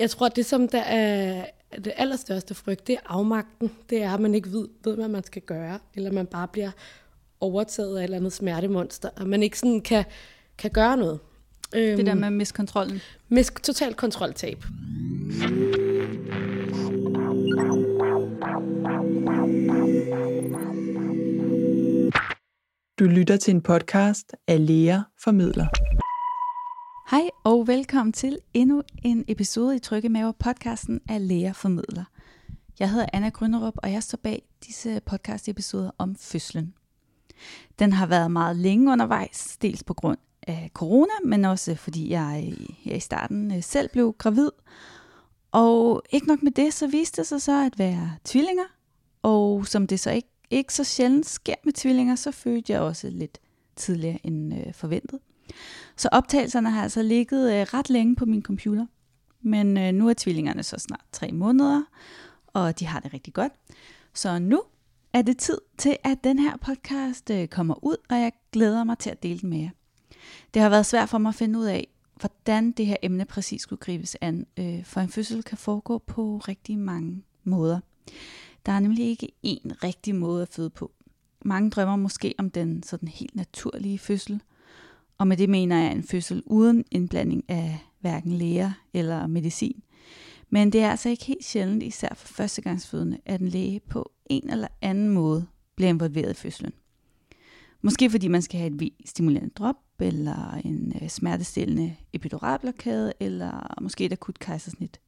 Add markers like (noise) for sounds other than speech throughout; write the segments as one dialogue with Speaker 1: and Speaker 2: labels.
Speaker 1: Jeg tror, at det, som der er det allerstørste frygt, det er afmagten. Det er, at man ikke ved, ved hvad man skal gøre, eller man bare bliver overtaget af et eller andet smertemonster, og man ikke sådan kan, kan gøre noget.
Speaker 2: Det der med miskontrollen.
Speaker 1: Mis total kontroltab.
Speaker 3: Du lytter til en podcast af Lea Formidler.
Speaker 2: Hej og velkommen til endnu en episode i Trygge Maver podcasten af Lea Formidler. Jeg hedder Anna Grønnerup, og jeg står bag disse podcast-episoder om fødslen. Den har været meget længe undervejs, dels på grund af corona, men også fordi jeg her i starten øh, selv blev gravid. Og ikke nok med det, så viste det sig så at være tvillinger, og som det så ikke, ikke så sjældent sker med tvillinger, så fødte jeg også lidt tidligere end øh, forventet. Så optagelserne har altså ligget øh, ret længe på min computer. Men øh, nu er tvillingerne så snart tre måneder, og de har det rigtig godt. Så nu er det tid til, at den her podcast øh, kommer ud, og jeg glæder mig til at dele den med jer. Det har været svært for mig at finde ud af, hvordan det her emne præcis skulle gribes an, øh, for en fødsel kan foregå på rigtig mange måder. Der er nemlig ikke én rigtig måde at føde på. Mange drømmer måske om den sådan helt naturlige fødsel, og med det mener jeg en fødsel uden indblanding af hverken læger eller medicin. Men det er altså ikke helt sjældent, især for førstegangsfødende, at en læge på en eller anden måde bliver involveret i fødslen. Måske fordi man skal have et stimulerende drop, eller en øh, smertestillende epiduralblokade, eller måske et akut kejsersnit.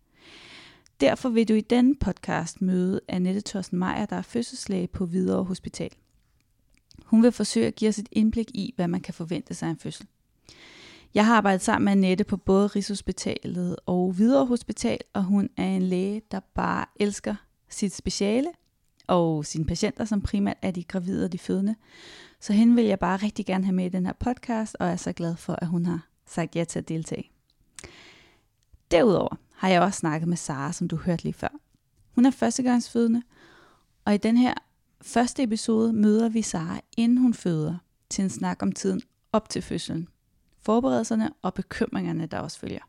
Speaker 2: Derfor vil du i denne podcast møde Annette Thorsten Meier, der er fødselslæge på Hvidovre Hospital. Hun vil forsøge at give os et indblik i, hvad man kan forvente sig af en fødsel. Jeg har arbejdet sammen med Annette på både Rigshospitalet og Hvidovre Hospital, og hun er en læge, der bare elsker sit speciale og sine patienter, som primært er de gravide og de fødende. Så hende vil jeg bare rigtig gerne have med i den her podcast, og er så glad for, at hun har sagt ja til at deltage. Derudover har jeg også snakket med Sara, som du hørte lige før. Hun er førstegangsfødende, og i den her første episode møder vi Sara, inden hun føder, til en snak om tiden op til fødslen, forberedelserne og bekymringerne, der også følger.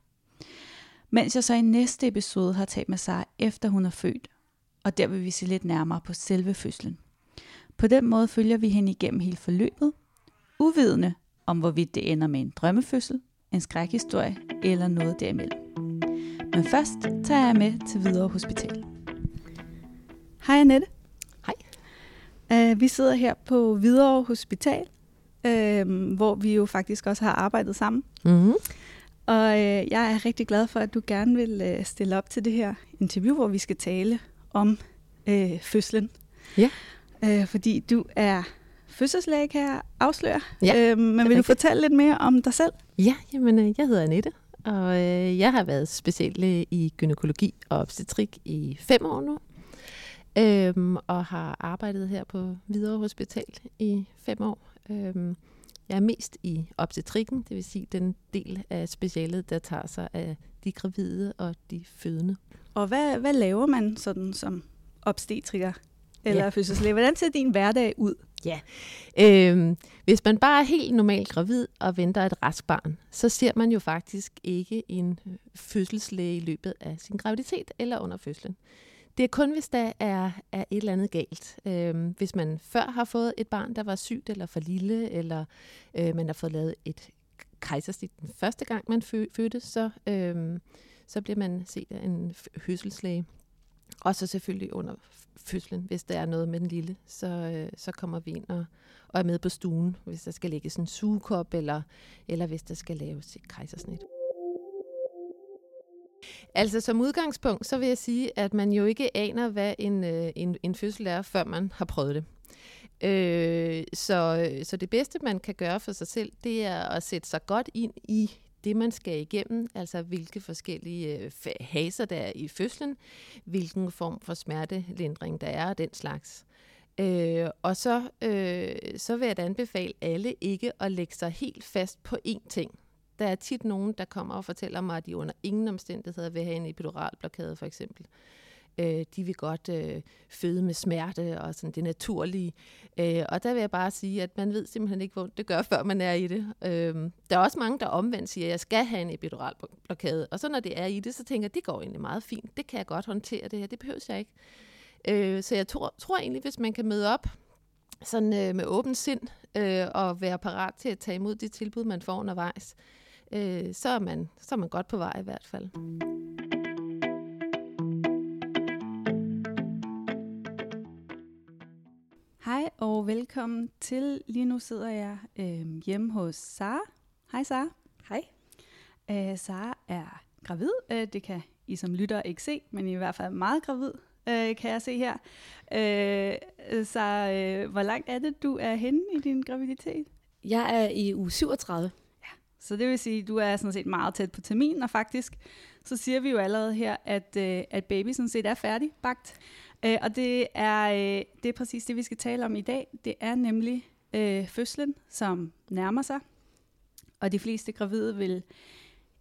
Speaker 2: Mens jeg så i næste episode har talt med Sara, efter hun er født, og der vil vi se lidt nærmere på selve fødslen. På den måde følger vi hende igennem hele forløbet, uvidende om hvorvidt det ender med en drømmefødsel, en skrækhistorie eller noget derimellem. Men først tager jeg med til Hvidovre Hospital. Hej Annette. Uh, vi sidder her på Hvidovre Hospital, uh, hvor vi jo faktisk også har arbejdet sammen.
Speaker 1: Mm-hmm.
Speaker 2: Og uh, jeg er rigtig glad for, at du gerne vil uh, stille op til det her interview, hvor vi skal tale om uh, fødslen.
Speaker 1: Ja.
Speaker 2: Uh, fordi du er fødselslæge, kan jeg afsløre.
Speaker 1: Ja,
Speaker 2: uh, men vil du
Speaker 1: rigtigt.
Speaker 2: fortælle lidt mere om dig selv?
Speaker 1: Ja, jamen, øh, jeg hedder Annette, og øh, jeg har været speciallæge i gynækologi og obstetrik i fem år nu. Øhm, og har arbejdet her på Hvidovre Hospital i fem år. Øhm, jeg er mest i obstetrikken, det vil sige den del af specialet, der tager sig af de gravide og de fødende.
Speaker 2: Og hvad, hvad laver man sådan som obstetriker eller
Speaker 1: Ja.
Speaker 2: ja. fødselslæge? Hvordan ser din hverdag ud?
Speaker 1: Øhm, hvis man bare er helt normalt gravid og venter et rask barn, så ser man jo faktisk ikke en fødselslæge i løbet af sin graviditet eller under fødslen. Det er kun, hvis der er, er et eller andet galt. Øhm, hvis man før har fået et barn, der var sygt eller for lille, eller øh, man har fået lavet et kejsersnit den første gang, man fø- fødte, så, øhm, så bliver man set af en f- Og så selvfølgelig under fødslen, hvis der er noget med den lille, så, øh, så kommer vi ind og, og er med på stuen, hvis der skal lægges en sugekop, eller, eller hvis der skal laves et kejsersnit. Altså som udgangspunkt, så vil jeg sige, at man jo ikke aner, hvad en, øh, en, en fødsel er, før man har prøvet det. Øh, så, så det bedste, man kan gøre for sig selv, det er at sætte sig godt ind i det, man skal igennem, altså hvilke forskellige øh, haser der er i fødslen, hvilken form for smertelindring der er og den slags. Øh, og så, øh, så vil jeg da anbefale alle ikke at lægge sig helt fast på én ting. Der er tit nogen, der kommer og fortæller mig, at de under ingen omstændigheder vil have en epiduralblokade for eksempel. Øh, de vil godt øh, føde med smerte og sådan det naturlige. Øh, og der vil jeg bare sige, at man ved simpelthen ikke, hvor det gør, før man er i det. Øh, der er også mange, der omvendt siger, at jeg skal have en epidural blokade. Og så når det er i det, så tænker jeg, at det går egentlig meget fint. Det kan jeg godt håndtere det her. Det behøver jeg ikke. Øh, så jeg tror, tror egentlig, hvis man kan møde op sådan øh, med åbent sind øh, og være parat til at tage imod de tilbud, man får undervejs, øh, så, er man, så er man godt på vej i hvert fald.
Speaker 2: Hej og velkommen til. Lige nu sidder jeg øh, hjemme hos Sara. Hej Sara.
Speaker 4: Hej.
Speaker 2: Øh, Sara er gravid. Øh, det kan I som lytter ikke se, men I er i hvert fald meget gravid øh, kan jeg se her. Øh, så øh, hvor langt er det, du er henne i din graviditet?
Speaker 4: Jeg er i uge 37.
Speaker 2: Så det vil sige, at du er sådan set meget tæt på terminen, og faktisk så siger vi jo allerede her, at, øh, at baby sådan set er færdig bagt. Øh, og det er, øh, det er præcis det, vi skal tale om i dag. Det er nemlig øh, fødslen, som nærmer sig. Og de fleste gravide vil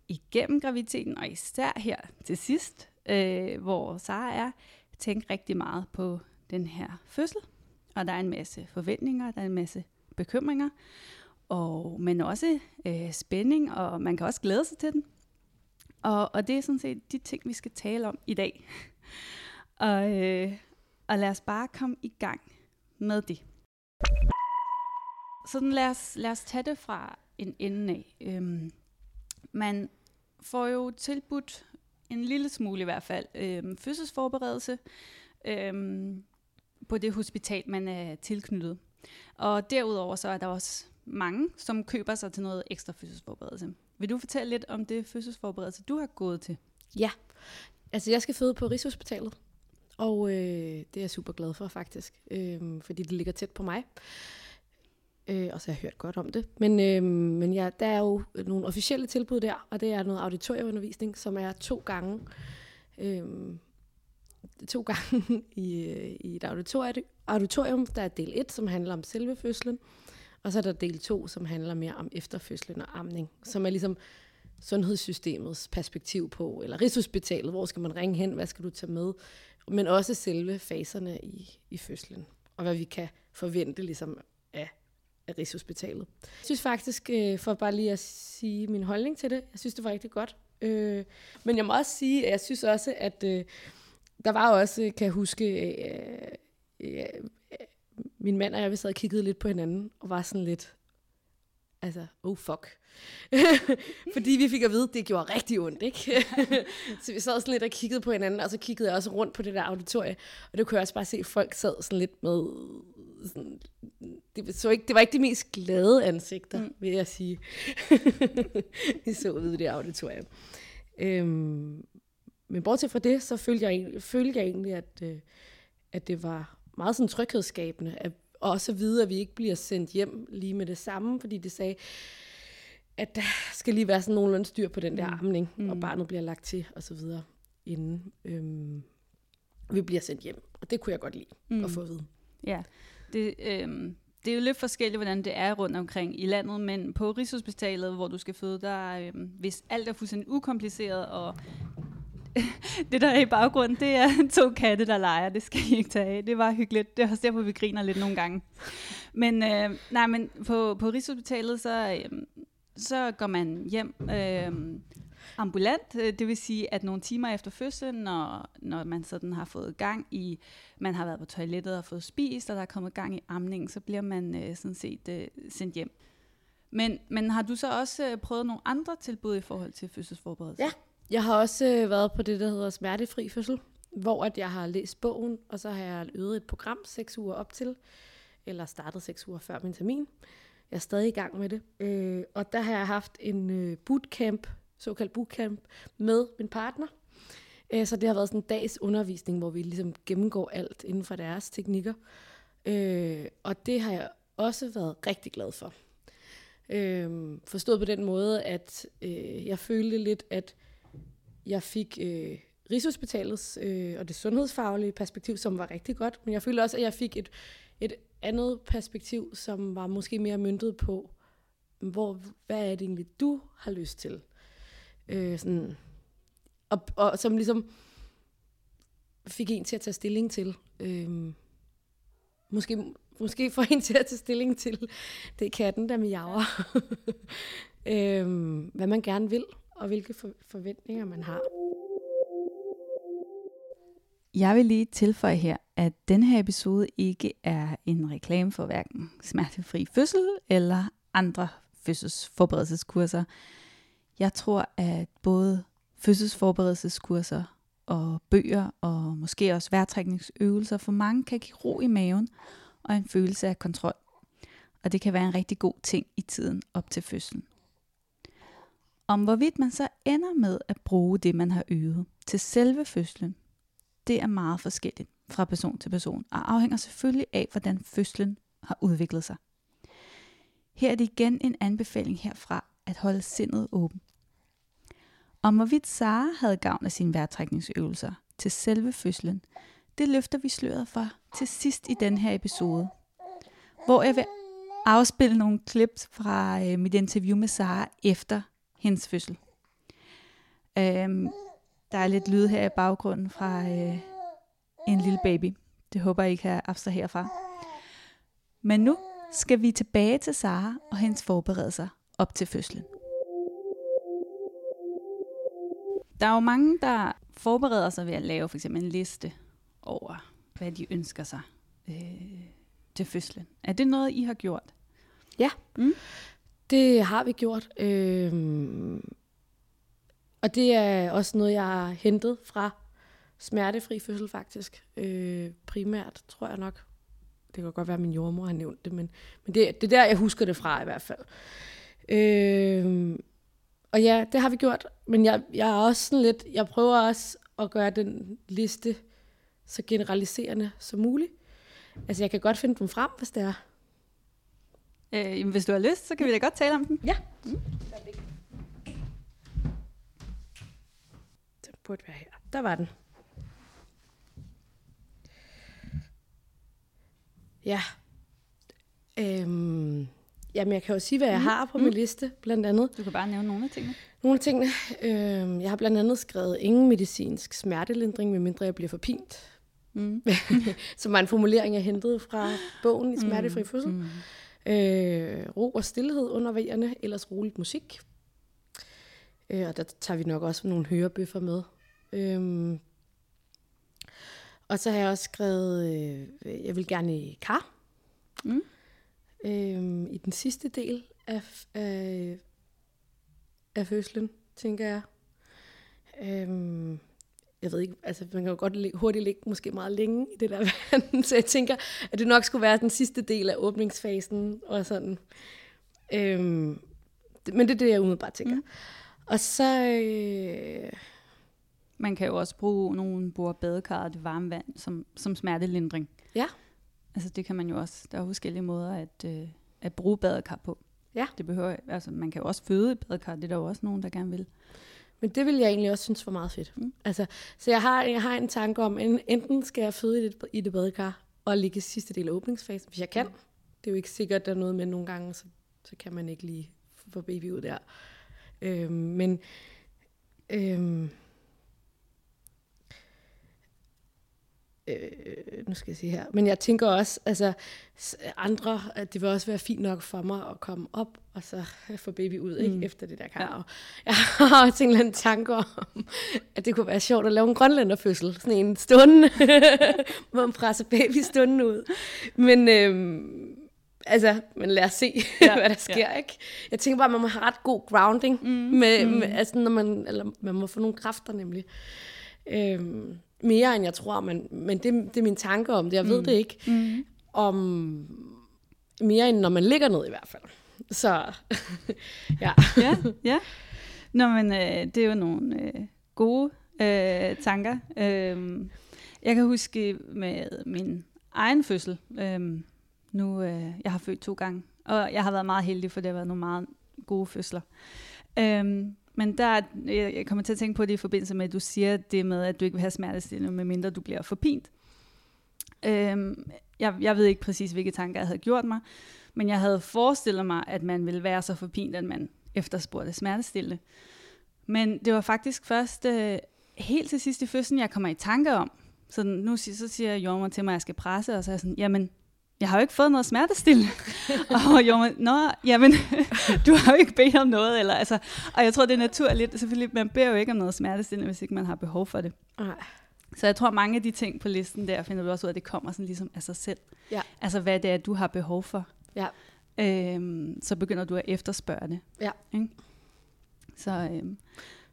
Speaker 2: igennem graviditeten, og især her til sidst, øh, hvor Sara er, tænke rigtig meget på den her fødsel. Og der er en masse forventninger, der er en masse bekymringer, og, men også øh, spænding, og man kan også glæde sig til den. Og, og det er sådan set de ting, vi skal tale om i dag. (laughs) og, øh, og lad os bare komme i gang med det. Så lad os, lad os tage det fra en ende af. Øhm, man får jo tilbudt en lille smule i hvert fald øhm, fødselsforberedelse øhm, på det hospital, man er tilknyttet. Og derudover så er der også mange, som køber sig til noget ekstra fødselsforberedelse. Vil du fortælle lidt om det fødselsforberedelse, du har gået til?
Speaker 4: Ja, altså jeg skal føde på Rigshospitalet, og øh, det er jeg super glad for faktisk, øh, fordi det ligger tæt på mig. Øh, og så har jeg hørt godt om det. Men, øh, men ja, der er jo nogle officielle tilbud der, og det er noget auditorieundervisning, som er to gange, øh, to (laughs) gange i, øh, i et auditorium, auditorium. Der er del 1, som handler om selve fødslen, og så er der del 2, som handler mere om efterfødslen og amning, som er ligesom sundhedssystemets perspektiv på, eller Rigshospitalet, hvor skal man ringe hen, hvad skal du tage med, men også selve faserne i, i fødslen, og hvad vi kan forvente ligesom af af Rigshospitalet. Jeg synes faktisk, øh, for bare lige at sige min holdning til det, jeg synes, det var rigtig godt. Øh, men jeg må også sige, at jeg synes også, at øh, der var også, kan jeg huske, min mand og jeg, vi sad og kiggede lidt på hinanden, og var sådan lidt, altså, oh fuck. (laughs) Fordi vi fik at vide, at det gjorde rigtig ondt, ikke? (laughs) så vi sad sådan lidt og kiggede på hinanden, og så kiggede jeg også rundt på det der auditorie, og det kunne jeg også bare se, at folk sad sådan lidt med sådan, det, så ikke, det var ikke de mest glade ansigter, mm. vil jeg sige. (laughs) Vi så ud i det auditorium. Øhm, men bortset fra det, så følte jeg, følte jeg egentlig, at, øh, at det var meget sådan tryghedsskabende, at også at vide, at vi ikke bliver sendt hjem lige med det samme, fordi det sagde, at der skal lige være sådan nogenlunde styr på den der mm. amning, mm. og barnet bliver lagt til, og så videre, inden øhm, vi bliver sendt hjem. Og det kunne jeg godt lide mm. at få at vide.
Speaker 2: Ja, det, øhm, det er jo lidt forskelligt, hvordan det er rundt omkring i landet, men på Rigshospitalet, hvor du skal føde, der øhm, hvis alt er fuldstændig ukompliceret, og (laughs) det der er i baggrunden, det er (laughs) to katte, der leger. Det skal I ikke tage af. Det var hyggeligt. Det er også derfor, vi griner lidt nogle gange. Men, øh, nej, men på, på Rigshospitalet, så, øh, så går man hjem øhm, øh, ambulant, det vil sige, at nogle timer efter fødslen, når, når man sådan har fået gang i, man har været på toilettet og fået spist, og der er kommet gang i amningen, så bliver man øh, sådan set øh, sendt hjem. Men, men har du så også øh, prøvet nogle andre tilbud i forhold til fødselsforberedelse?
Speaker 4: Ja, jeg har også øh, været på det, der hedder smertefri fødsel, hvor at jeg har læst bogen, og så har jeg øvet et program seks uger op til, eller startet seks uger før min termin. Jeg er stadig i gang med det. Øh, og der har jeg haft en øh, bootcamp såkaldt bootcamp med min partner. Øh, så det har været sådan en dags undervisning, hvor vi ligesom gennemgår alt inden for deres teknikker. Øh, og det har jeg også været rigtig glad for. Øh, forstået på den måde, at øh, jeg følte lidt, at jeg fik øh, Rigshospitalets øh, og det sundhedsfaglige perspektiv, som var rigtig godt, men jeg følte også, at jeg fik et, et andet perspektiv, som var måske mere myndet på, hvor, hvad er det egentlig, du har lyst til? Øh, sådan, og, og som ligesom fik en til at tage stilling til. Øh, måske, måske får en til at tage stilling til, det er katten, der miaver. (laughs) øh, hvad man gerne vil, og hvilke forventninger man har.
Speaker 2: Jeg vil lige tilføje her, at den her episode ikke er en reklame for hverken smertefri fødsel eller andre fødselsforberedelseskurser. Jeg tror, at både fødselsforberedelseskurser og bøger og måske også vejrtrækningsøvelser for mange kan give ro i maven og en følelse af kontrol. Og det kan være en rigtig god ting i tiden op til fødslen. Om hvorvidt man så ender med at bruge det, man har øvet til selve fødslen, det er meget forskelligt fra person til person og afhænger selvfølgelig af, hvordan fødslen har udviklet sig. Her er det igen en anbefaling herfra at holde sindet åben. Om hvorvidt Sara havde gavn af sine vejrtrækningsøvelser til selve fødslen, det løfter vi sløret for til sidst i den her episode, hvor jeg vil afspille nogle klip fra øh, mit interview med Sara efter hendes fødsel. Øhm, der er lidt lyd her i baggrunden fra øh, en lille baby. Det håber jeg ikke kan abstrahere herfra. Men nu skal vi tilbage til Sara og hendes forberedelser op til fødslen. Der er jo mange, der forbereder sig ved at lave for eksempel en liste over, hvad de ønsker sig øh, til fødslen. Er det noget, I har gjort?
Speaker 4: Ja,
Speaker 2: Mm
Speaker 4: det har vi gjort. Øh, og det er også noget, jeg har hentet fra smertefri fødsel faktisk. Øh, primært, tror jeg nok. Det kan godt være, at min jordmor har nævnt det, men, men det, det er der, jeg husker det fra i hvert fald. Øh, og ja, det har vi gjort, men jeg, jeg er også sådan lidt, jeg prøver også at gøre den liste så generaliserende som muligt. Altså, jeg kan godt finde dem frem, hvis det er.
Speaker 2: Øh, jamen, hvis du har lyst, så kan vi da godt tale om den.
Speaker 4: Ja. Den burde være her. Der var den. Ja. Øhm, jamen, jeg kan jo sige, hvad jeg
Speaker 2: Mm,
Speaker 4: har på
Speaker 2: mm.
Speaker 4: min liste, blandt andet.
Speaker 2: Du kan bare nævne nogle af tingene.
Speaker 4: Nogle af tingene. Øhm, jeg har blandt andet skrevet ingen medicinsk smertelindring, medmindre jeg bliver forpint.
Speaker 2: Mm. (laughs)
Speaker 4: Som var en formulering, jeg hentede fra bogen i Smertefri Fødsel.
Speaker 2: Mm.
Speaker 4: Øh, ro og stillhed under vejerne, ellers roligt musik. Øh, og der tager vi nok også nogle hørebøffer med. Øhm, og så har jeg også skrevet, øh, jeg vil gerne i kar.
Speaker 2: Mm.
Speaker 4: Øhm, I den sidste del af, af, af fødslen, tænker jeg. Øhm, jeg ved ikke, altså man kan jo godt hurtigt ligge måske meget længe i det der (laughs) vand, så jeg tænker, at det nok skulle være den sidste del af åbningsfasen og sådan. Øhm, det, men det er det, jeg umiddelbart tænker. Mm. Og så, øh,
Speaker 2: Man kan jo også bruge nogle bord badekar og det varme vand som, som smertelindring.
Speaker 4: Ja.
Speaker 2: Altså det kan man jo også. Der er forskellige måder at, øh, at bruge badekar på.
Speaker 4: Ja.
Speaker 2: Det behøver, altså man kan jo også føde i badekar, det er der jo også nogen, der gerne vil.
Speaker 4: Men det vil jeg egentlig også synes var meget fedt.
Speaker 2: Mm.
Speaker 4: Mm. Altså, så jeg har, jeg har en tanke om, en, enten skal jeg føde i det, i det badekar og ligge i sidste del af åbningsfasen, hvis jeg kan. Det er jo ikke sikkert, at der er noget med nogle gange, så, så kan man ikke lige få baby ud der. Øhm, men øhm, øh, nu skal jeg sige her. Men jeg tænker også, altså andre, at det vil også være fint nok for mig at komme op og så få baby ud ikke,
Speaker 2: Mm.
Speaker 4: efter det der kar.
Speaker 2: Ja.
Speaker 4: Jeg har også en eller anden tanke om, at det kunne være sjovt at lave en grønlænderfødsel. Sådan en stående, (laughs) hvor man presser baby stående ud. Men øhm, altså, men lad os se,
Speaker 2: ja. (laughs)
Speaker 4: hvad der sker. Ja. Ikke? Jeg tænker bare, at man må have ret god grounding.
Speaker 2: Mm,
Speaker 4: Med,
Speaker 2: mm.
Speaker 4: med, altså, når man, eller man må få nogle kræfter nemlig. Øhm, mere end jeg tror, men, men det, det er min tanke om det. Jeg ved
Speaker 2: Mm.
Speaker 4: det ikke.
Speaker 2: Mm.
Speaker 4: Om mere end når man ligger ned i hvert fald. Så (laughs) ja.
Speaker 2: ja, ja. Nå, men øh, det er jo nogle øh, gode øh, tanker. Øh, jeg kan huske med min egen fødsel, øh, nu øh, jeg har født to gange, og jeg har været meget heldig, for det har været nogle meget gode fødsler. Øh, men der, jeg kommer til at tænke på det i forbindelse med, at du siger det med, at du ikke vil have smertestillende, medmindre du bliver forpint. Øhm, jeg, jeg ved ikke præcis, hvilke tanker jeg havde gjort mig, men jeg havde forestillet mig, at man ville være så forpint, at man efterspurgte smertestillende. Men det var faktisk først øh, helt til sidst i fødslen, jeg kommer i tanke om Så nu så siger jordmor til mig, at jeg skal presse, og så er jeg sådan, jamen, jeg har jo ikke fået noget smertestillende. (laughs) og jordmor, nå, jamen, (laughs) du har jo ikke bedt om noget. Eller, altså, og jeg tror, det er naturligt. Selvfølgelig, man beder jo ikke om noget smertestillende, hvis ikke man har behov for det.
Speaker 4: Nej.
Speaker 2: Så jeg tror, mange af de ting på listen der, finder du også ud af, at det kommer sådan ligesom af sig selv.
Speaker 4: Ja.
Speaker 2: Altså, hvad det er, du har behov for.
Speaker 4: Ja.
Speaker 2: Øhm, så begynder du at efterspørge det.
Speaker 4: Ja.
Speaker 2: Ikke? Så, øhm,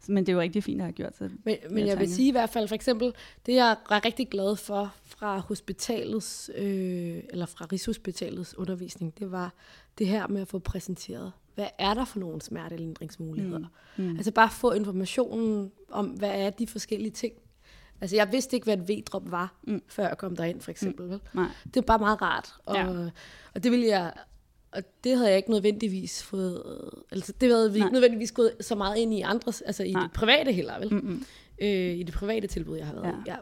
Speaker 2: men det er jo rigtig fint at have gjort. Så
Speaker 4: Men, men
Speaker 2: Ja,
Speaker 4: jeg vil sige i hvert fald, for eksempel, det jeg er rigtig glad for fra hospitalets, øh, eller fra Rigshospitalets undervisning, det var det her med at få præsenteret, hvad er der for nogle smertelindringsmuligheder?
Speaker 2: Mm. Mm.
Speaker 4: Altså bare få informationen om, hvad er de forskellige ting. Altså jeg vidste ikke, hvad et V-drop var,
Speaker 2: Mm.
Speaker 4: før jeg kom derind for eksempel. Mm. Vel?
Speaker 2: Nej.
Speaker 4: Det er bare meget rart. Og,
Speaker 2: ja.
Speaker 4: og det ville jeg... Og det havde jeg ikke nødvendigvis fået... Altså, det havde vi
Speaker 2: Nej.
Speaker 4: ikke nødvendigvis gået så meget ind i andres... Altså i
Speaker 2: Nej.
Speaker 4: det private heller, vel?
Speaker 2: Mm-mm.
Speaker 4: øh, i det private tilbud, jeg har været
Speaker 2: Ja.
Speaker 4: ja. i. Ja.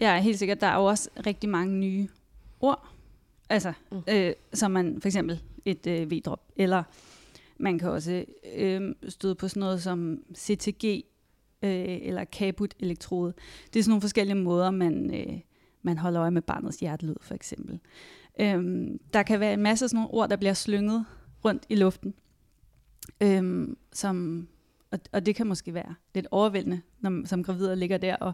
Speaker 2: Jeg er helt sikker, der er jo også rigtig mange nye ord, altså, mm. Øh, som man for eksempel et øh, V-drop, eller man kan også øh, støde på sådan noget som CTG, øh, eller kabut elektrode. Det er sådan nogle forskellige måder, man, øh, man holder øje med barnets hjertelyd, for eksempel. Øhm, der kan være en masse sådan nogle ord, der bliver slynget rundt i luften, øhm, som, og, og det kan måske være lidt overvældende, når som gravid ligger der og,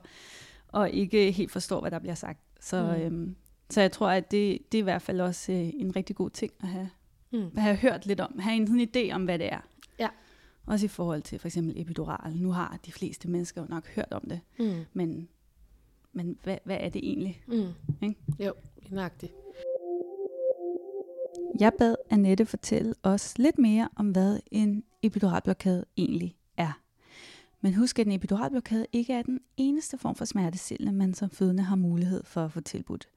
Speaker 2: og ikke helt forstår, hvad der bliver sagt. Så. Mm. øhm, så jeg tror, at det, det er i hvert fald også øh, en rigtig god ting at have,
Speaker 4: Mm.
Speaker 2: at have hørt lidt om. Have en sådan idé om, hvad det er.
Speaker 4: Ja.
Speaker 2: Også i forhold til for eksempel epidural. Nu har de fleste mennesker jo nok hørt om det,
Speaker 4: Mm.
Speaker 2: men, men hvad, hvad er det egentlig?
Speaker 4: Mm.
Speaker 2: Ikke?
Speaker 4: Jo, nøjagtigt.
Speaker 2: Jeg bad Annette fortælle os lidt mere om, hvad en epiduralblokade egentlig er. Men husk, at en epiduralblokade ikke er den eneste form for smertestillende, man som fødende har mulighed for at få tilbudt.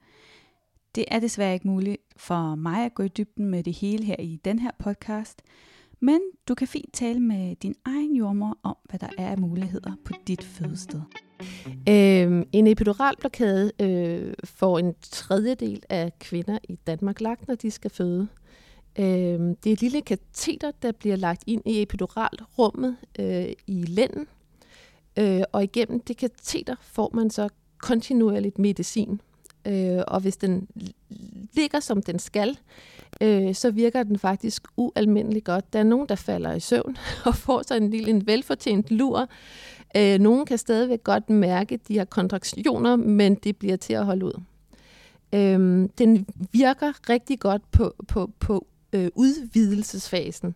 Speaker 2: Det er desværre ikke muligt for mig at gå i dybden med det hele her i den her podcast, men du kan fint tale med din egen jordmor om, hvad der er af muligheder på dit fødested.
Speaker 1: Øh, en epiduralblokade øh, får en tredjedel af kvinder i Danmark lagt, når de skal føde. Øh, det er et lille kateter, der bliver lagt ind i epiduralrummet øh, i lænden. Øh, og igennem det kateter får man så kontinuerligt medicin. Øh, og hvis den ligger, som den skal, øh, så virker den faktisk ualmindeligt godt. Der er nogen, der falder i søvn (laughs) og får sig en lille en velfortjent lur. Øh, nogen kan stadigvæk godt mærke, de her kontraktioner, men det bliver til at holde ud. Øh, den virker rigtig godt på, på, på øh, udvidelsesfasen.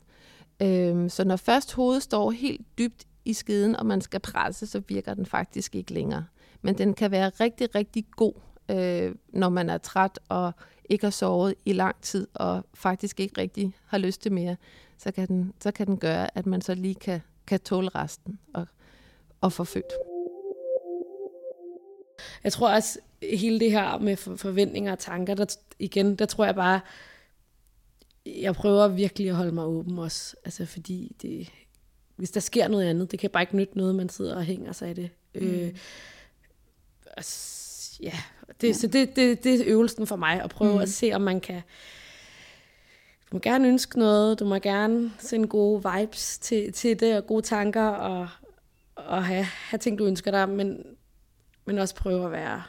Speaker 1: Øh, så når først hovedet står helt dybt i skeden, og man skal presse, så virker den faktisk ikke længere. Men den kan være rigtig, rigtig god, øh, når man er træt og ikke har sovet i lang tid, og faktisk ikke rigtig har lyst til mere, så kan den, så kan den gøre, at man så lige kan, kan tåle resten og, og få født.
Speaker 4: Jeg tror også, hele det her med for- forventninger og tanker, der, igen, der tror jeg bare, jeg prøver virkelig at holde mig åben også. Altså fordi det, hvis der sker noget andet, det kan bare ikke nytte noget, man sidder og hænger sig i det. Mm. Øh, s- ja, det, ja, så det, det, det er øvelsen for mig, at prøve
Speaker 2: mm.
Speaker 4: at se, om man kan... Du må gerne ønske noget, du må gerne sende gode vibes til, til det, og gode tanker, og, og have, have ting, du ønsker dig, men, men også prøve at være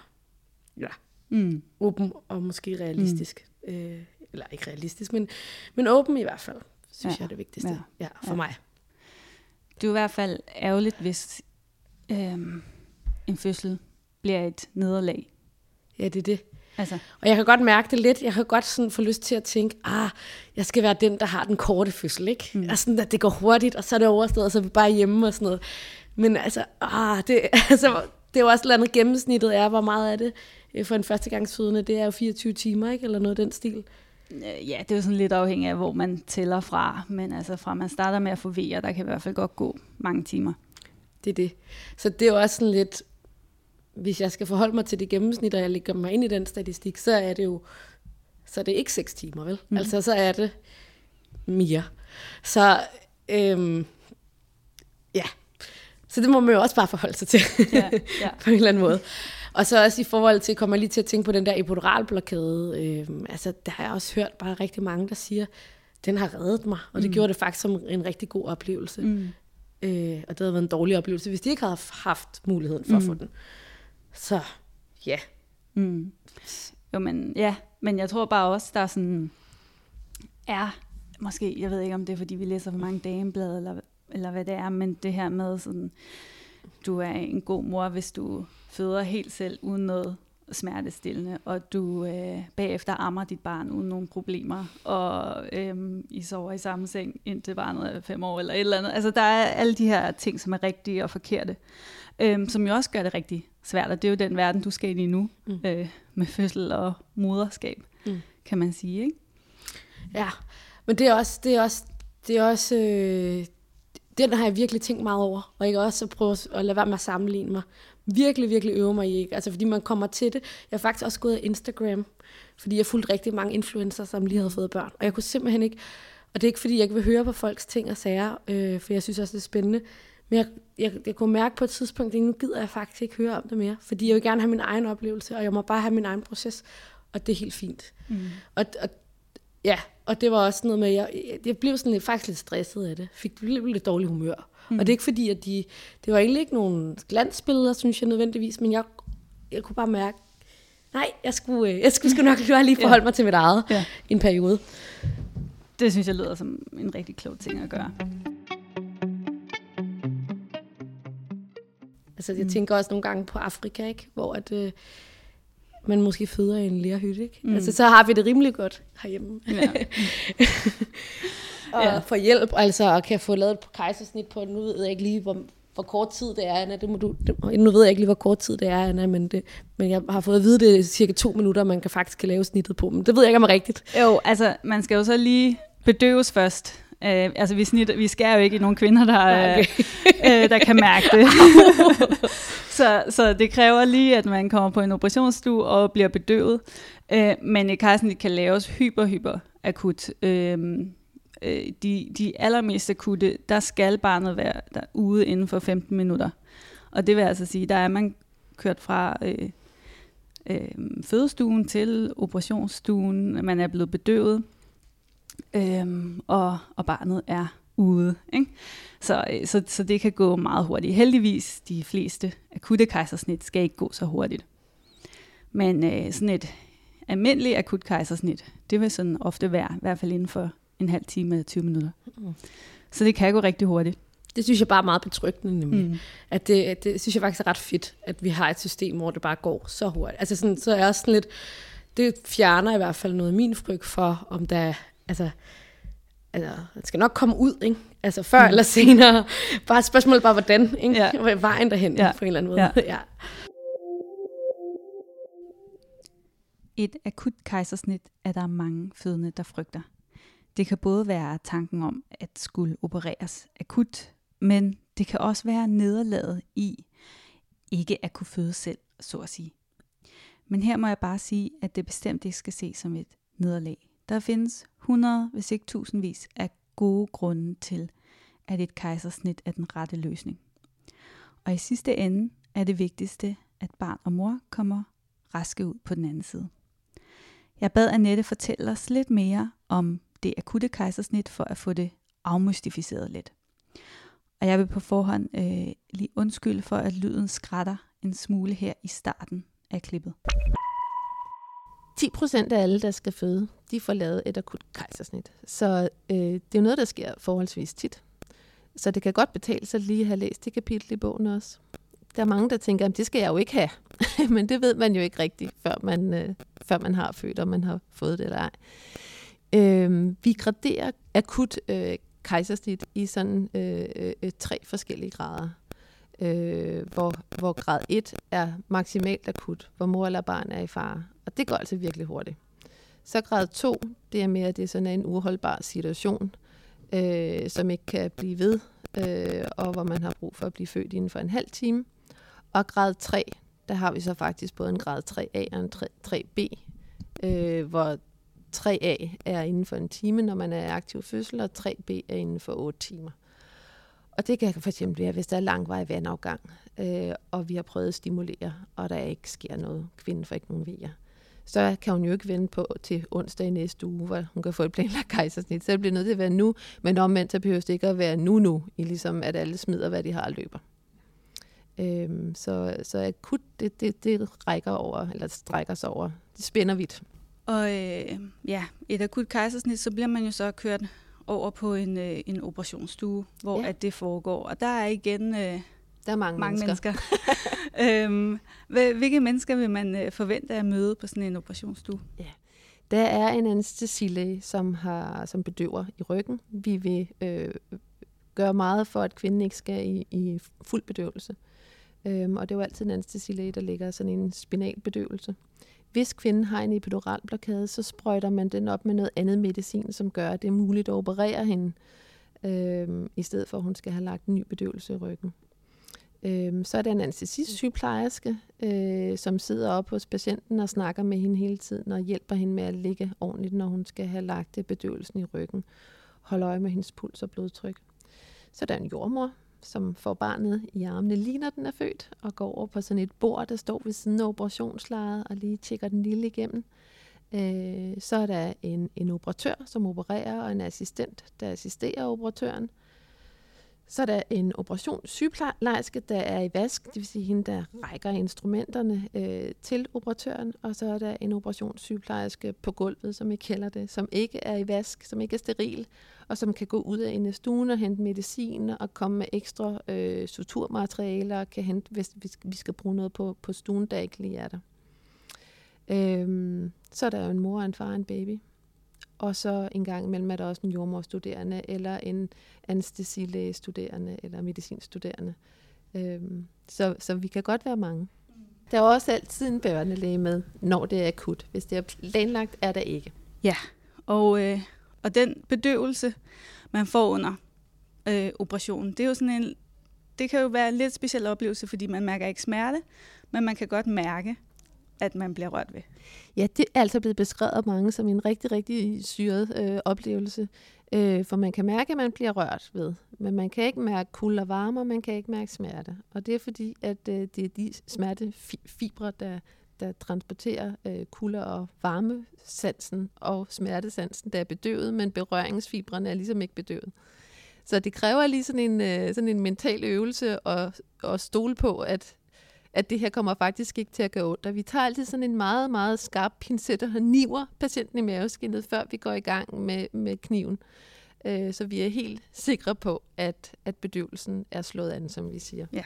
Speaker 4: ja,
Speaker 2: Mm.
Speaker 4: åben og måske realistisk. Mm. Øh, eller ikke realistisk, men, men åben i hvert fald, synes
Speaker 2: Ja,
Speaker 4: jeg er det vigtigste.
Speaker 2: ja,
Speaker 4: Ja, for ja. mig.
Speaker 2: Det er jo i hvert fald ærgerligt, hvis øhm, en fødsel bliver et nederlag.
Speaker 4: Ja, det er det.
Speaker 2: Altså,
Speaker 4: Og jeg kan godt mærke det lidt. Jeg kan godt sådan få lyst til at tænke, ah, jeg skal være den, der har den korte fødsel, ikke? Mm. Altså, sådan, at det går hurtigt, og så er det overstået, og så er vi bare hjemme og sådan noget. Men altså, ah, det, (laughs) altså, det er jo også et eller andet gennemsnittet er, hvor meget er det øh, for en førstegangsfødende. Det er jo 24 timer, ikke? Eller noget af den stil.
Speaker 2: øh, ja, det er jo sådan lidt afhængigt af, hvor man tæller fra. Men altså, fra man starter med at få V'er, der kan i hvert fald godt gå mange timer.
Speaker 4: Det er det. Så det er jo også sådan lidt, hvis jeg skal forholde mig til det gennemsnit, og jeg lægger mig ind i den statistik, så er det jo, så er det ikke 6 timer, vel? Mm. Altså, så er det mere. Så, øhm, ja. Så det må man jo også bare forholde sig til,
Speaker 2: Ja, ja. (laughs)
Speaker 4: på en eller anden måde. Og så også i forhold til, kommer jeg lige til at tænke på den der epiduralblokade. Øhm, altså, der har jeg også hørt bare rigtig mange, der siger, den har reddet mig. Og det
Speaker 2: Mm.
Speaker 4: gjorde det faktisk som en rigtig god oplevelse.
Speaker 2: Mm.
Speaker 4: Øh, og det havde været en dårlig oplevelse, hvis de ikke havde haft muligheden for mm. at få den. Så ja.
Speaker 2: Mm. Jo, men ja, men jeg tror bare også, der er sådan, er, måske, jeg ved ikke, om det er, fordi vi læser for mange dameblade, eller, eller hvad det er, men det her med sådan, du er en god mor, hvis du føder helt selv uden noget smertestillende, og du øh, bagefter ammer dit barn uden nogen problemer, og øh, I sover i samme seng, indtil barnet er fem år, eller et eller andet. Altså, der er alle de her ting, som er rigtige og forkerte, øh, som jo også gør det rigtig svært, og det er jo den verden, du skal ind i nu, mm. øh, med fødsel og moderskab, mm. kan man sige, ikke?
Speaker 4: Ja, men det er også, det er også, det er også øh, den har jeg virkelig tænkt meget over, og ikke også at prøve at lade være med at sammenligne mig. Virkelig, virkelig øve mig i, ikke? Altså fordi man kommer til det. Jeg har faktisk også gået af Instagram, fordi jeg fulgte rigtig mange influencer, som lige havde fået børn, og jeg kunne simpelthen ikke, og det er ikke fordi, jeg ikke vil høre på folks ting og sager, øh, for jeg synes også, det er spændende, men jeg, jeg, jeg kunne mærke på et tidspunkt, at nu gider jeg faktisk ikke høre om det mere, fordi jeg vil gerne have min egen oplevelse, og jeg må bare have min egen proces, og det er helt fint. Mm. Og, og ja, og det var også noget med, jeg, jeg blev sådan lidt, faktisk lidt stresset af det. Fik lidt, lidt dårlig humør. Mm. Og det er ikke fordi, at de, det var egentlig ikke nogen glansbilleder, synes jeg nødvendigvis, men jeg, jeg kunne bare mærke, nej, jeg skulle, øh, jeg skulle, skulle nok lige (laughs) forholde ja. mig til mit eget ja. en periode.
Speaker 2: Det synes jeg lyder som en rigtig klog ting at gøre.
Speaker 4: Altså, jeg mm. tænker også nogle gange på Afrika, ikke? hvor at, øh, man måske føder i en lærhytte. Ikke? Mm. Altså, så har vi det rimelig godt herhjemme. Ja. (laughs) og ja. få hjælp, altså, og kan få lavet et kejsersnit på, nu ved jeg ikke lige, hvor, hvor kort tid det er, Anna. Det må du, det, nu ved jeg ikke lige, hvor kort tid det er, Anna, men, det, men jeg har fået at vide, det er cirka to minutter, man kan faktisk kan lave snittet på. Men det ved jeg ikke, om er rigtigt.
Speaker 2: Jo, altså, man skal jo så lige bedøves først. Uh, altså, vi, snit, vi skærer jo ikke i nogle kvinder, der, okay. uh, der kan mærke det. (laughs) så, så det kræver lige, at man kommer på en operationsstue og bliver bedøvet. Uh, men et kejsersnit kan laves hyper, hyper akut. Uh, de, de allermest akutte, der skal barnet være der ude inden for 15 minutter. Og det vil altså sige, der er man kørt fra øh, øh, fødestuen til operationsstuen, man er blevet bedøvet, øhm, og, og barnet er ude. Ikke? Så, øh, så, så det kan gå meget hurtigt. Heldigvis, de fleste akutte kejsersnit skal ikke gå så hurtigt. Men øh, sådan et almindeligt akut kejsersnit, det vil sådan ofte være, i hvert fald inden for en halv time eller 20 minutter. Mm. Så det kan gå rigtig hurtigt.
Speaker 4: Det synes jeg bare er meget betryggende, nemlig. Mm. At det, at det synes jeg faktisk er ret fedt, at vi har et system, hvor det bare går så hurtigt. Altså sådan, så er jeg også sådan lidt, det fjerner i hvert fald noget af min frygt for, om der altså, altså, det skal nok komme ud, ikke? Altså før mm. eller senere. Bare et spørgsmål bare, hvordan, ikke? Ja. Vejen derhen, ja. på en eller anden måde. Ja. ja.
Speaker 2: Et akut kejsersnit er der mange fødende, der frygter. Det kan både være tanken om at skulle opereres akut, men det kan også være nederlaget i ikke at kunne føde selv, så at sige. Men her må jeg bare sige, at det bestemt ikke skal ses som et nederlag. Der findes 100, hvis ikke tusindvis af gode grunde til, at et kejsersnit er den rette løsning. Og i sidste ende er det vigtigste, at barn og mor kommer raske ud på den anden side. Jeg bad Annette fortælle os lidt mere om det akutte kejsersnit for at få det afmystificeret lidt. Og jeg vil på forhånd øh, lige undskylde for, at lyden skrætter en smule her i starten af klippet.
Speaker 1: 10 procent af alle, der skal føde, de får lavet et akut kejsersnit. Så øh, det er noget, der sker forholdsvis tit. Så det kan godt betale sig lige at have læst det kapitel i bogen også. Der er mange, der tænker, at det skal jeg jo ikke have. (laughs) Men det ved man jo ikke rigtigt, før man, øh, før man har født, og man har fået det eller ej. Øh, vi graderer akut øh, kejsersnit i sådan øh, øh, tre forskellige grader. Øh, hvor, hvor grad 1 er maksimalt akut, hvor mor eller barn er i fare. Og det går altså virkelig hurtigt. Så grad 2, det er mere, at det er sådan en uholdbar situation, øh, som ikke kan blive ved, øh, og hvor man har brug for at blive født inden for en halv time. Og grad 3, der har vi så faktisk både en grad 3A og en 3B, øh, hvor 3A er inden for en time, når man er aktiv fødsel, og 3B er inden for 8 timer. Og det kan for eksempel være, hvis der er langvarig vandafgang, øh, og vi har prøvet at stimulere, og der ikke sker noget, kvinden får ikke nogen vejer så kan hun jo ikke vente på til onsdag i næste uge, hvor hun kan få et planlagt kejsersnit. Så det bliver nødt til at være nu, men omvendt så behøver det ikke at være nu nu, i ligesom at alle smider, hvad de har og løber. Øhm, så, så akut, Det, det, det rækker over, eller strækker sig over. Det spænder vidt.
Speaker 2: Og øh, ja, et akut kejsersnit, så bliver man jo så kørt over på en, øh, en operationsstue, hvor ja. at det foregår. Og der er igen øh, der
Speaker 1: er mange,
Speaker 2: mange
Speaker 1: mennesker.
Speaker 2: mennesker. (laughs) øhm, hvilke mennesker vil man øh, forvente at møde på sådan en operationsstue?
Speaker 1: Ja. Der er en anestesilæge, som, har, som bedøver i ryggen. Vi vil øh, gøre meget for, at kvinden ikke skal i, i fuld bedøvelse. Øhm, og det er jo altid en anestesilæge, der ligger sådan en spinalbedøvelse. Hvis kvinden har en epiduralblokade, så sprøjter man den op med noget andet medicin, som gør, at det er muligt at operere hende, øhm, i stedet for at hun skal have lagt en ny bedøvelse i ryggen. Øhm, så er der en anestesisygeplejerske, øh, som sidder op hos patienten og snakker med hende hele tiden og hjælper hende med at ligge ordentligt, når hun skal have lagt bedøvelsen i ryggen. Holder øje med hendes puls og blodtryk. Så der er en jordmor, som får barnet i armene lige når den er født, og går over på sådan et bord, der står ved siden af operationslejet, og lige tjekker den lille igennem. Øh, så er der en, en operatør, som opererer, og en assistent, der assisterer operatøren. Så er der en operationssygeplejerske, der er i vask, det vil sige hende, der rækker instrumenterne øh, til operatøren. Og så er der en operationssygeplejerske på gulvet, som I kalder det, som ikke er i vask, som ikke er steril, og som kan gå ud af en stuen og hente medicin og komme med ekstra øh, suturmaterialer og kan hente, hvis vi skal bruge noget på, på stuen, der ikke lige er der. Øhm, så er der jo en mor, en far og en baby. Og så en gang imellem er der også en jordmorstuderende, eller en anestesilægestuderende, eller medicinstuderende. Øhm, så, så vi kan godt være mange. Der er også altid en børnelæge med, når det er akut. Hvis det er planlagt, er der ikke.
Speaker 2: Ja, og, øh, og den bedøvelse, man får under øh, operationen, det er jo sådan en, det kan jo være en lidt speciel oplevelse, fordi man mærker ikke smerte, men man kan godt mærke, at man bliver rørt ved.
Speaker 1: Ja, det er altså blevet beskrevet af mange som en rigtig, rigtig syret øh, oplevelse. Øh, for man kan mærke, at man bliver rørt ved, men man kan ikke mærke kulde og varme, og man kan ikke mærke smerte. Og det er fordi, at øh, det er de smertefibre, der, der transporterer øh, kulde- og varmesansen og smertesansen, der er bedøvet, men berøringsfibrene er ligesom ikke bedøvet. Så det kræver lige sådan en, øh, sådan en mental øvelse at, at stole på, at at det her kommer faktisk ikke til at gøre ondt. Og vi tager altid sådan en meget, meget skarp pincet og niver patienten i maveskinnet, før vi går i gang med, med kniven. Øh, så vi er helt sikre på, at, at bedøvelsen er slået an, som vi siger.
Speaker 2: Ja.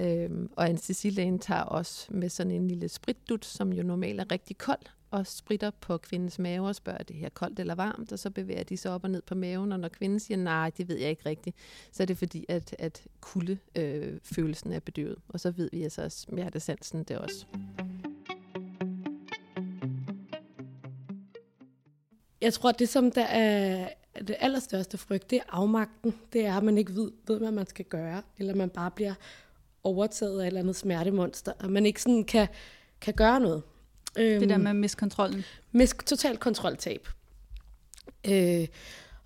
Speaker 1: Øhm, og anestesilægen tager også med sådan en lille spritdut, som jo normalt er rigtig kold, og spritter på kvindens mave og spørger, er det her koldt eller varmt? Og så bevæger de sig op og ned på maven, og når kvinden siger, nej, det ved jeg ikke rigtigt, så er det fordi, at, at kuldefølelsen øh, er bedøvet. Og så ved vi altså, også smertesansen det også.
Speaker 4: Jeg tror, det som der er det allerstørste frygt, det er afmagten. Det er, at man ikke ved, ved, hvad man skal gøre, eller man bare bliver overtaget af et eller andet smertemonster, og man ikke sådan kan, kan gøre noget.
Speaker 2: Øhm, det der med miskontrollen.
Speaker 4: Mis, totalt kontroltab. Øh,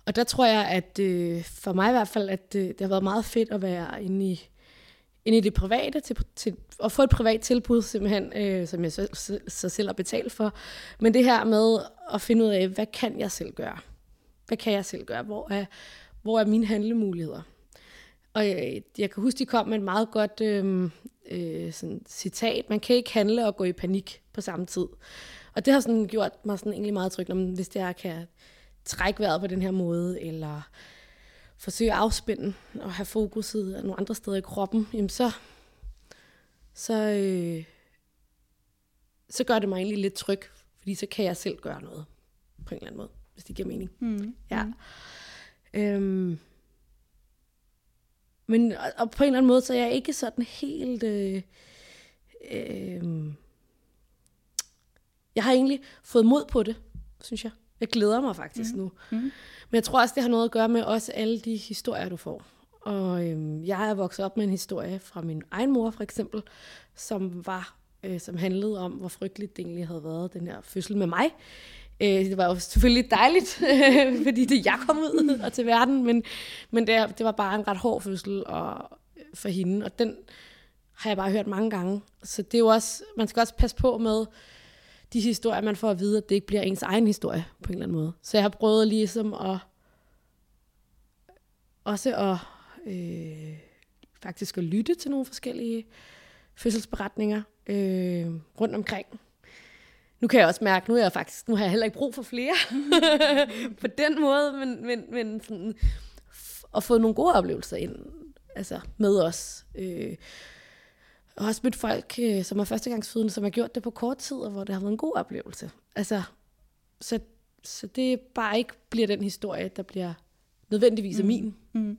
Speaker 4: og der tror jeg, at øh, for mig i hvert fald, at øh, det har været meget fedt at være inde i, inde i det private, til, til, at få et privat tilbud simpelthen, øh, som jeg så, så, så selv har betalt for. Men det her med at finde ud af, hvad kan jeg selv gøre? Hvad kan jeg selv gøre? Hvor er, hvor er mine handlemuligheder? Og jeg, jeg kan huske, de kom med et meget godt øh, øh, sådan citat. Man kan ikke handle og gå i panik på samme tid. Og det har sådan gjort mig sådan egentlig meget tryg, når, hvis jeg kan trække vejret på den her måde, eller forsøge at afspænde og have fokuset nogle andre steder i kroppen, jamen så, så, øh, så gør det mig egentlig lidt tryg, fordi så kan jeg selv gøre noget på en eller anden måde, hvis det giver mening.
Speaker 2: Mm.
Speaker 4: Ja. Mm. Øhm, men og, og på en eller anden måde, så er jeg ikke sådan helt... Øh, øh, jeg har egentlig fået mod på det, synes jeg. Jeg glæder mig faktisk mm. nu. Mm. Men jeg tror også, det har noget at gøre med også alle de historier, du får. Og øhm, jeg er vokset op med en historie fra min egen mor, for eksempel, som var øh, som handlede om, hvor frygteligt det egentlig havde været, den her fødsel med mig. Øh, det var jo selvfølgelig dejligt, (laughs) fordi det jeg kom ud og til verden, men, men det, det var bare en ret hård fødsel og, øh, for hende, og den har jeg bare hørt mange gange. Så det er jo også, man skal også passe på med de historier, man får at vide, at det ikke bliver ens egen historie på en eller anden måde. Så jeg har prøvet ligesom at også at øh, faktisk at lytte til nogle forskellige fødselsberetninger, øh, rundt omkring. Nu kan jeg også mærke, nu er jeg faktisk, nu har jeg heller ikke brug for flere (laughs) på den måde, men, men, men sådan, at få nogle gode oplevelser ind altså med os. Øh, og også mødt folk, øh, som er førstegangsfødende, som har gjort det på kort tid, og hvor det har været en god oplevelse. Altså, så, så det bare ikke bliver den historie, der bliver nødvendigvis af mm. min. Mm.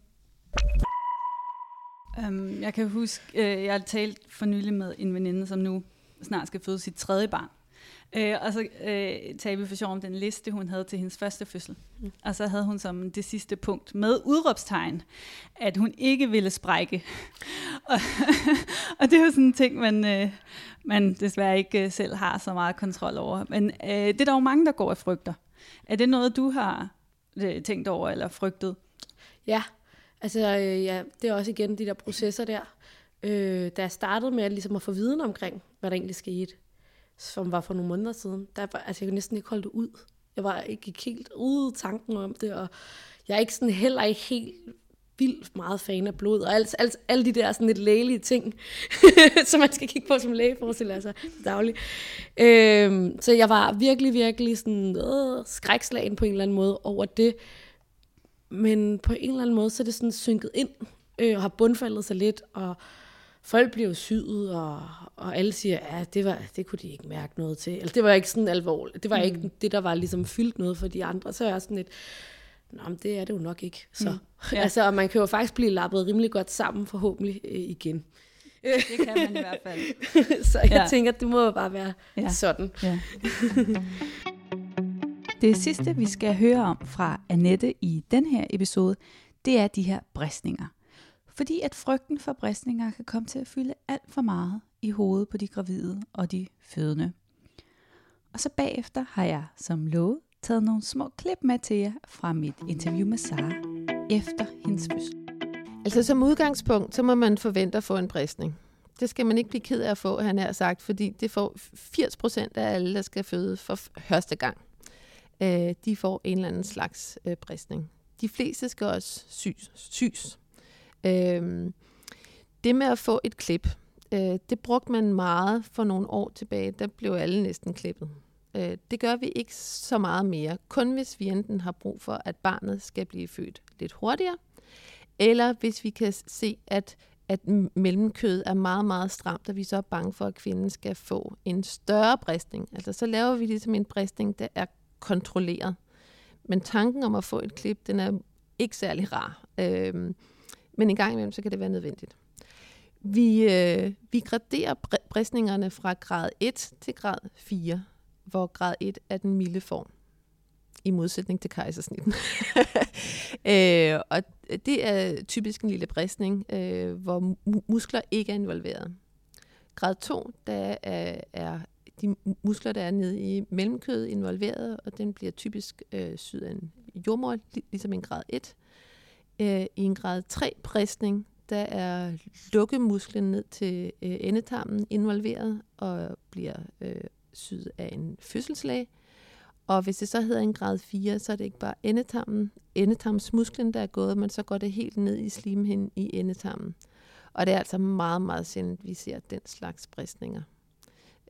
Speaker 2: Um, jeg kan huske, uh, jeg har talt for nylig med en veninde, som nu snart skal føde sit tredje barn. Uh, og så uh, talte vi for sjov om den liste, hun havde til hendes første fødsel. Mm. Og så havde hun som det sidste punkt med udråbstegn, at hun ikke ville sprække. (laughs) og, (laughs) og det er jo sådan en ting, man, uh, man desværre ikke selv har så meget kontrol over. Men uh, det er der jo mange, der går af frygter. Er det noget, du har uh, tænkt over eller frygtet?
Speaker 4: Ja, Altså, øh, ja, det er også igen de der processer der. Øh, da jeg startede med at, ligesom at få viden omkring, hvad der egentlig skete, som var for nogle måneder siden, der var, altså, jeg kunne næsten ikke holde det ud. Jeg var ikke helt ude tanken om det, og jeg er ikke sådan, heller ikke helt vildt meget fan af blod, og alt, alt, alle de der sådan lidt lægelige ting, (laughs) som man skal kigge på som læge, forestiller altså, sig dagligt. Øhm, så jeg var virkelig, virkelig sådan, øh, skrækslagen på en eller anden måde over det, men på en eller anden måde, så er det sådan synket ind, øh, og har bundfaldet sig lidt, og folk bliver syet, og, og alle siger, ja, det, var, det kunne de ikke mærke noget til. Eller det var ikke sådan alvorligt. Det var mm. ikke det, der var ligesom fyldt noget for de andre. Så er jeg sådan lidt, Nå, men det er det jo nok ikke. Så. Mm. (laughs) Ja. altså, og man kan jo faktisk blive lappet rimelig godt sammen, forhåbentlig øh, igen. (laughs)
Speaker 2: Det kan man i hvert fald. (laughs)
Speaker 4: så jeg ja. tænker, det må jo bare være ja. sådan. Ja.
Speaker 2: Det sidste, vi skal høre om fra Annette i den her episode, det er de her bristninger. Fordi at frygten for bristninger kan komme til at fylde alt for meget i hovedet på de gravide og de fødende. Og så bagefter har jeg som lovet taget nogle små klip med til jer fra mit interview med Sara efter hendes fødsel.
Speaker 1: Altså som udgangspunkt, så må man forvente at få en bristning. Det skal man ikke blive ked af at få, han har sagt, fordi det får 80 procent af alle, der skal føde for første gang øh, de får en eller anden slags øh, bristning. De fleste skal også sys. sys. Øh, det med at få et klip, øh, det brugte man meget for nogle år tilbage. Der blev alle næsten klippet. Øh, det gør vi ikke så meget mere. Kun hvis vi enten har brug for, at barnet skal blive født lidt hurtigere, eller hvis vi kan se, at at mellemkødet er meget, meget stramt, og vi så er bange for, at kvinden skal få en større bristning. Altså så laver vi ligesom en bristning, der er kontrolleret. Men tanken om at få et klip, den er ikke særlig rar. Øhm, men en gang imellem, så kan det være nødvendigt. Vi, øh, vi graderer bristningerne fra grad 1 til grad 4, hvor grad 1 er den milde form, i modsætning til kejsersnitten. (laughs) øh, og det er typisk en lille bristning, øh, hvor muskler ikke er involveret. Grad 2, der er, er de muskler, der er nede i mellemkødet involveret, og den bliver typisk øh, syet af en jordmor, ligesom en grad 1. Øh, I en grad 3 bristning, der er lukkemusklen ned til øh, endetarmen involveret og bliver øh, syet af en fødselslæge. Og hvis det så hedder en grad 4, så er det ikke bare endetarmen, endetarmsmusklen, der er gået, men så går det helt ned i slimhinden i endetarmen. Og det er altså meget, meget sjældent, vi ser den slags bristninger.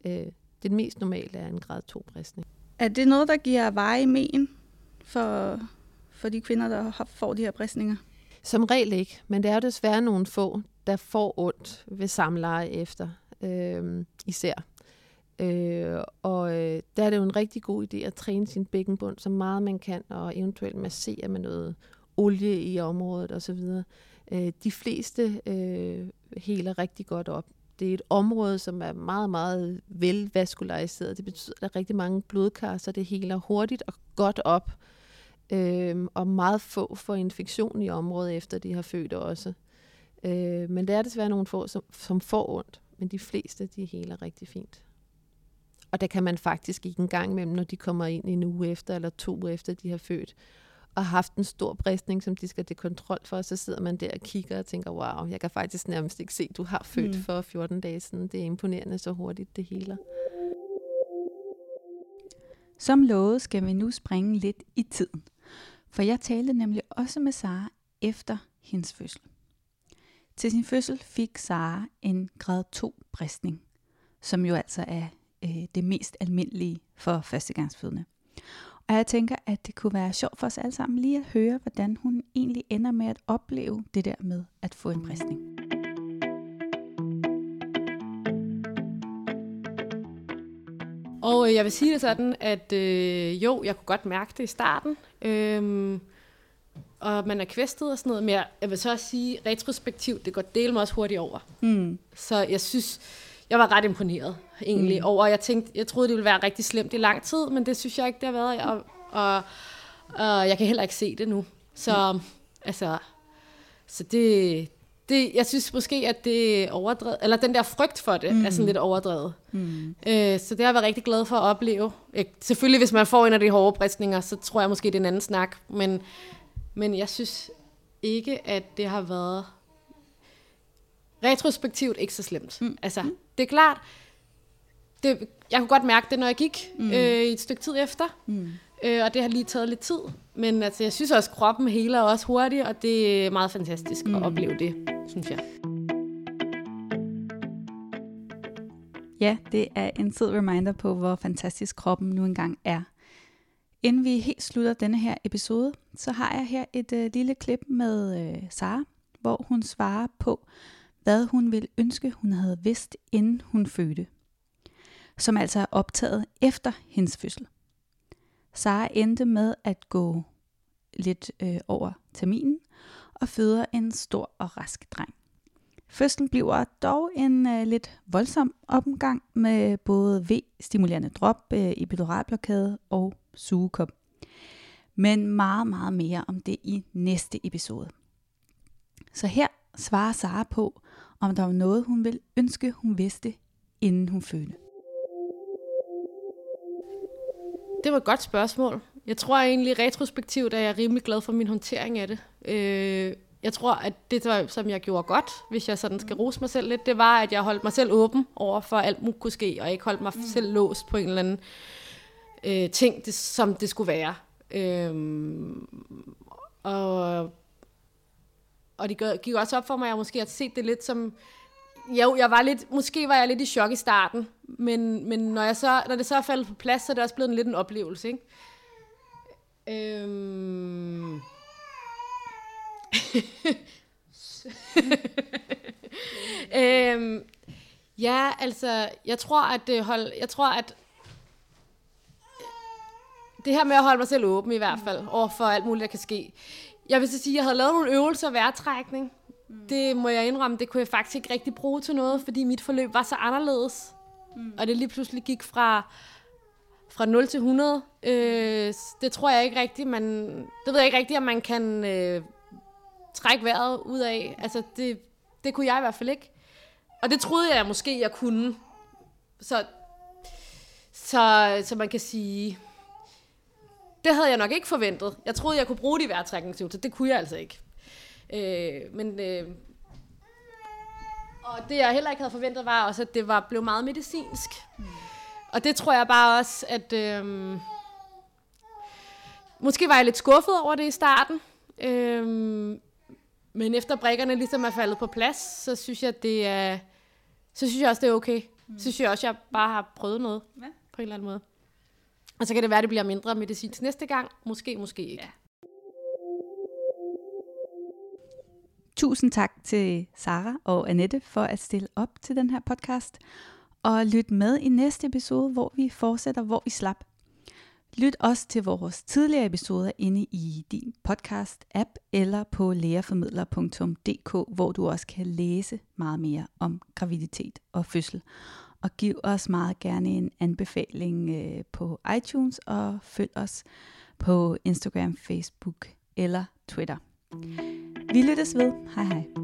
Speaker 1: Øh, det mest normale er en grad 2 bristning.
Speaker 2: Er det noget, der giver veje men for, for de kvinder, der får de her bristninger?
Speaker 1: Som regel ikke, men der er desværre nogle få, der får ondt ved samleje efter, øh, især. Øh, og øh, der er det jo en rigtig god idé at træne sin bækkenbund så meget man kan, og eventuelt massere med noget olie i området osv. Øh, de fleste øh, heler rigtig godt op det er et område, som er meget, meget velvaskulariseret. Det betyder, at der er rigtig mange blodkar, så det heler hurtigt og godt op. Øhm, og meget få får infektion i området, efter de har født også. Øh, men der er desværre nogle få, som, som får ondt. Men de fleste, de heler rigtig fint. Og der kan man faktisk ikke engang imellem, når de kommer ind en uge efter eller to uger efter, de har født, og haft en stor bristning, som de skal til kontrol for, så sidder man der og kigger og tænker, wow, jeg kan faktisk nærmest ikke se, du har født mm. for 14 dage siden. Det er imponerende så hurtigt, det hele.
Speaker 2: Som lovet skal vi nu springe lidt i tiden. For jeg talte nemlig også med Sara efter hendes fødsel. Til sin fødsel fik Sara en grad 2 bristning, som jo altså er øh, det mest almindelige for førstegangsfødende. Og jeg tænker, at det kunne være sjovt for os alle sammen lige at høre, hvordan hun egentlig ender med at opleve det der med at få en bristning.
Speaker 4: Og øh, jeg vil sige det sådan, at øh, jo, jeg kunne godt mærke det i starten. Øhm, og man er kvæstet og sådan noget, men jeg, jeg vil så også sige, retrospektivt, det går del mig også hurtigt over.
Speaker 2: Mm.
Speaker 4: Så jeg synes, jeg var ret imponeret egentlig mm. over, jeg tænkte, jeg troede, det ville være rigtig slemt i lang tid, men det synes jeg ikke, det har været, og, og, og jeg kan heller ikke se det nu. Så mm. altså, så det, det, jeg synes måske, at det er overdrevet, eller den der frygt for det, mm. er sådan lidt overdrevet. Mm. Øh, så det har jeg været rigtig glad for at opleve. Jeg, selvfølgelig, hvis man får en af de hårde bristninger, så tror jeg måske, det er en anden snak, men, men jeg synes ikke, at det har været retrospektivt ikke så slemt. Mm. Altså, det er klart, det, jeg kunne godt mærke det, når jeg gik mm. øh, et stykke tid efter. Mm. Øh, og det har lige taget lidt tid. Men altså, jeg synes også, at kroppen heler også hurtigt, og det er meget fantastisk mm. at opleve det, synes jeg.
Speaker 2: Ja, det er en tid reminder på, hvor fantastisk kroppen nu engang er. Inden vi helt slutter denne her episode, så har jeg her et øh, lille klip med øh, Sara, hvor hun svarer på, hvad hun ville ønske, hun havde vidst, inden hun fødte. Som altså er optaget efter hendes fødsel. Sara endte med at gå lidt øh, over terminen og føder en stor og rask dreng. Fødslen bliver dog en øh, lidt voldsom omgang med både V-stimulerende drop, øh, epiduralblokade og sugekop. Men meget, meget mere om det i næste episode. Så her svarer Sara på, om der var noget, hun ville ønske, hun vidste, inden hun fødte.
Speaker 4: Det var et godt spørgsmål. Jeg tror egentlig retrospektivt, at jeg er rimelig glad for min håndtering af det. Øh, jeg tror, at det, som jeg gjorde godt, hvis jeg sådan skal rose mig selv lidt, det var, at jeg holdt mig selv åben over for alt muligt kunne ske, og ikke holdt mig mm. selv låst på en eller anden øh, ting, det, som det skulle være. Øh, og og det gik også op for mig, at jeg måske har set det lidt som... Jo, jeg var lidt, måske var jeg lidt i chok i starten, men, men når, jeg så, når det så er faldet på plads, så er det også blevet en lidt en oplevelse, ikke? Øhm... (laughs) øhm, ja, altså, jeg tror, at det hold, jeg tror, at det her med at holde mig selv åben i hvert fald, over for alt muligt, der kan ske. Jeg vil så sige, at jeg havde lavet nogle øvelser vejrtrækning. Mm. Det må jeg indrømme, det kunne jeg faktisk ikke rigtig bruge til noget, fordi mit forløb var så anderledes. Mm. Og det lige pludselig gik fra, fra 0 til 100. Øh, det tror jeg ikke rigtigt, man... Det ved jeg ikke rigtigt, om man kan øh, trække vejret ud af. Altså, det, det kunne jeg i hvert fald ikke. Og det troede jeg måske, jeg kunne. Så, så, så man kan sige det havde jeg nok ikke forventet. Jeg troede, jeg kunne bruge de vejrtrækningsøvelser. Det kunne jeg altså ikke. Øh, men... Øh, og det, jeg heller ikke havde forventet, var også, at det var blev meget medicinsk. Mm. Og det tror jeg bare også, at... Øh, måske var jeg lidt skuffet over det i starten. Øh, men efter brækkerne ligesom er faldet på plads, så synes jeg, det er... Så synes jeg også, det er okay. Mm. Så synes jeg også, at jeg bare har prøvet noget. Ja. På en eller anden måde. Og så kan det være, at det bliver mindre medicinsk næste gang. Måske, måske ikke. Ja.
Speaker 2: Tusind tak til Sara og Annette for at stille op til den her podcast. Og lyt med i næste episode, hvor vi fortsætter, hvor vi slap. Lyt også til vores tidligere episoder inde i din podcast-app eller på læreformidler.dk, hvor du også kan læse meget mere om graviditet og fødsel og giv os meget gerne en anbefaling øh, på iTunes, og følg os på Instagram, Facebook eller Twitter. Vi lyttes ved. Hej hej.